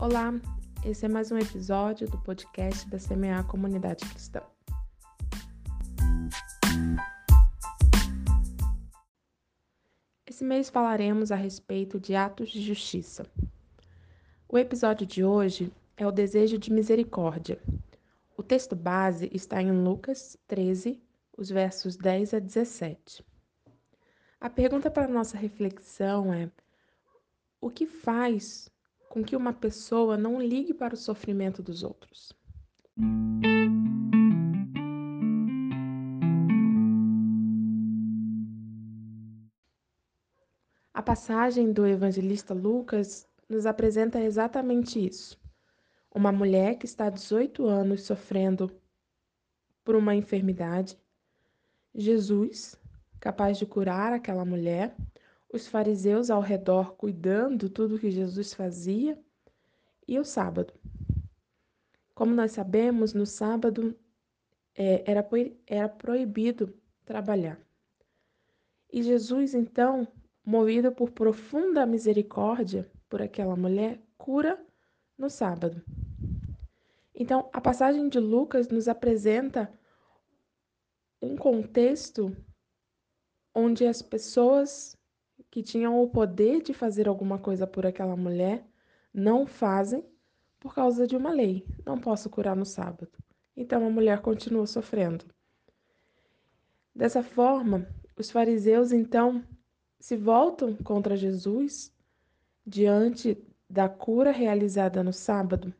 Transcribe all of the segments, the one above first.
Olá, esse é mais um episódio do podcast da Semear Comunidade Cristã. Esse mês falaremos a respeito de atos de justiça. O episódio de hoje é o desejo de misericórdia. O texto base está em Lucas 13, os versos 10 a 17. A pergunta para nossa reflexão é: o que faz com que uma pessoa não ligue para o sofrimento dos outros. A passagem do evangelista Lucas nos apresenta exatamente isso. Uma mulher que está há 18 anos sofrendo por uma enfermidade. Jesus, capaz de curar aquela mulher, os fariseus ao redor cuidando tudo que Jesus fazia, e o sábado. Como nós sabemos, no sábado é, era, era proibido trabalhar. E Jesus, então, movido por profunda misericórdia por aquela mulher, cura no sábado. Então, a passagem de Lucas nos apresenta um contexto onde as pessoas que tinham o poder de fazer alguma coisa por aquela mulher não fazem por causa de uma lei. Não posso curar no sábado. Então a mulher continua sofrendo. Dessa forma, os fariseus então se voltam contra Jesus diante da cura realizada no sábado.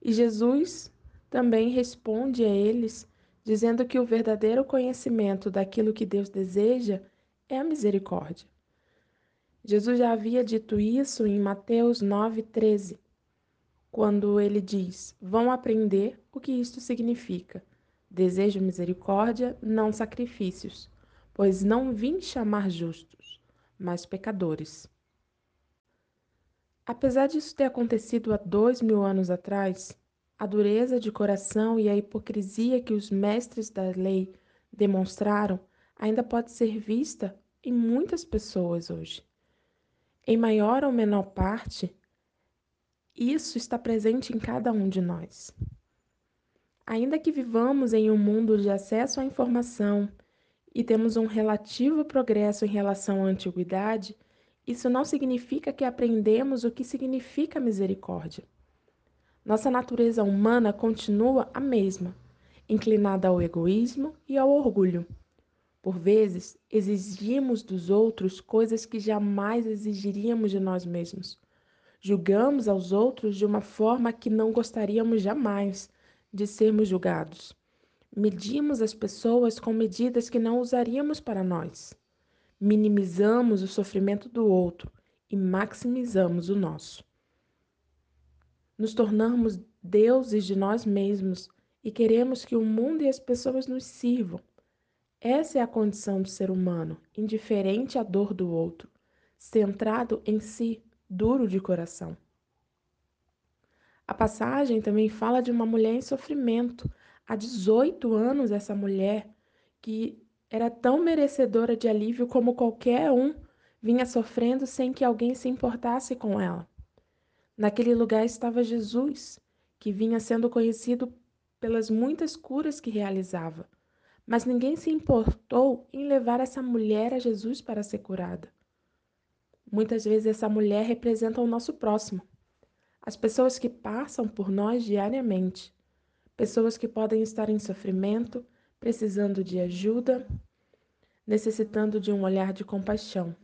E Jesus também responde a eles dizendo que o verdadeiro conhecimento daquilo que Deus deseja é a misericórdia. Jesus já havia dito isso em Mateus 9,13, quando ele diz: Vão aprender o que isto significa. Desejo misericórdia, não sacrifícios, pois não vim chamar justos, mas pecadores. Apesar disso ter acontecido há dois mil anos atrás, a dureza de coração e a hipocrisia que os mestres da lei demonstraram ainda pode ser vista em muitas pessoas hoje. Em maior ou menor parte, isso está presente em cada um de nós. Ainda que vivamos em um mundo de acesso à informação e temos um relativo progresso em relação à antiguidade, isso não significa que aprendemos o que significa misericórdia. Nossa natureza humana continua a mesma, inclinada ao egoísmo e ao orgulho. Por vezes, exigimos dos outros coisas que jamais exigiríamos de nós mesmos. Julgamos aos outros de uma forma que não gostaríamos jamais de sermos julgados. Medimos as pessoas com medidas que não usaríamos para nós. Minimizamos o sofrimento do outro e maximizamos o nosso. Nos tornamos deuses de nós mesmos e queremos que o mundo e as pessoas nos sirvam. Essa é a condição do ser humano, indiferente à dor do outro, centrado em si, duro de coração. A passagem também fala de uma mulher em sofrimento. Há 18 anos, essa mulher, que era tão merecedora de alívio como qualquer um, vinha sofrendo sem que alguém se importasse com ela. Naquele lugar estava Jesus, que vinha sendo conhecido pelas muitas curas que realizava mas ninguém se importou em levar essa mulher a Jesus para ser curada. Muitas vezes essa mulher representa o nosso próximo, as pessoas que passam por nós diariamente, pessoas que podem estar em sofrimento, precisando de ajuda, necessitando de um olhar de compaixão.